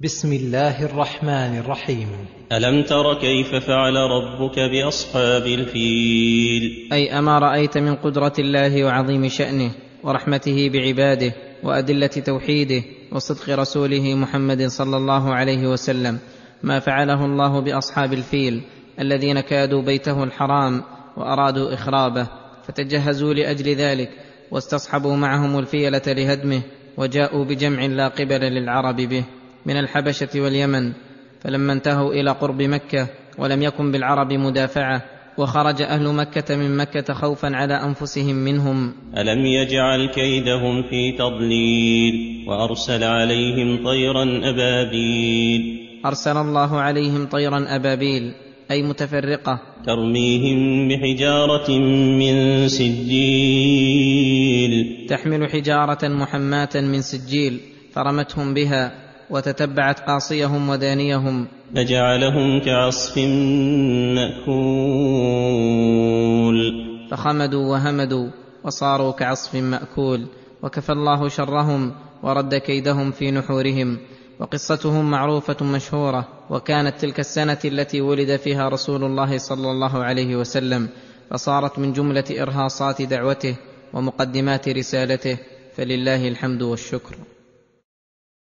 بسم الله الرحمن الرحيم. ألم تر كيف فعل ربك بأصحاب الفيل؟ أي أما رأيت من قدرة الله وعظيم شأنه ورحمته بعباده وأدلة توحيده وصدق رسوله محمد صلى الله عليه وسلم ما فعله الله بأصحاب الفيل الذين كادوا بيته الحرام وأرادوا إخرابه فتجهزوا لأجل ذلك واستصحبوا معهم الفيلة لهدمه وجاءوا بجمع لا قبل للعرب به. من الحبشة واليمن فلما انتهوا إلى قرب مكة ولم يكن بالعرب مدافعة وخرج أهل مكة من مكة خوفا على أنفسهم منهم. ألم يجعل كيدهم في تضليل وأرسل عليهم طيرا أبابيل؟ أرسل الله عليهم طيرا أبابيل أي متفرقة. ترميهم بحجارة من سجيل. تحمل حجارة محماة من سجيل فرمتهم بها. وتتبعت قاصيهم ودانيهم. فجعلهم كعصف مأكول. فخمدوا وهمدوا وصاروا كعصف مأكول. وكفى الله شرهم ورد كيدهم في نحورهم. وقصتهم معروفة مشهورة. وكانت تلك السنة التي ولد فيها رسول الله صلى الله عليه وسلم. فصارت من جملة إرهاصات دعوته ومقدمات رسالته. فلله الحمد والشكر.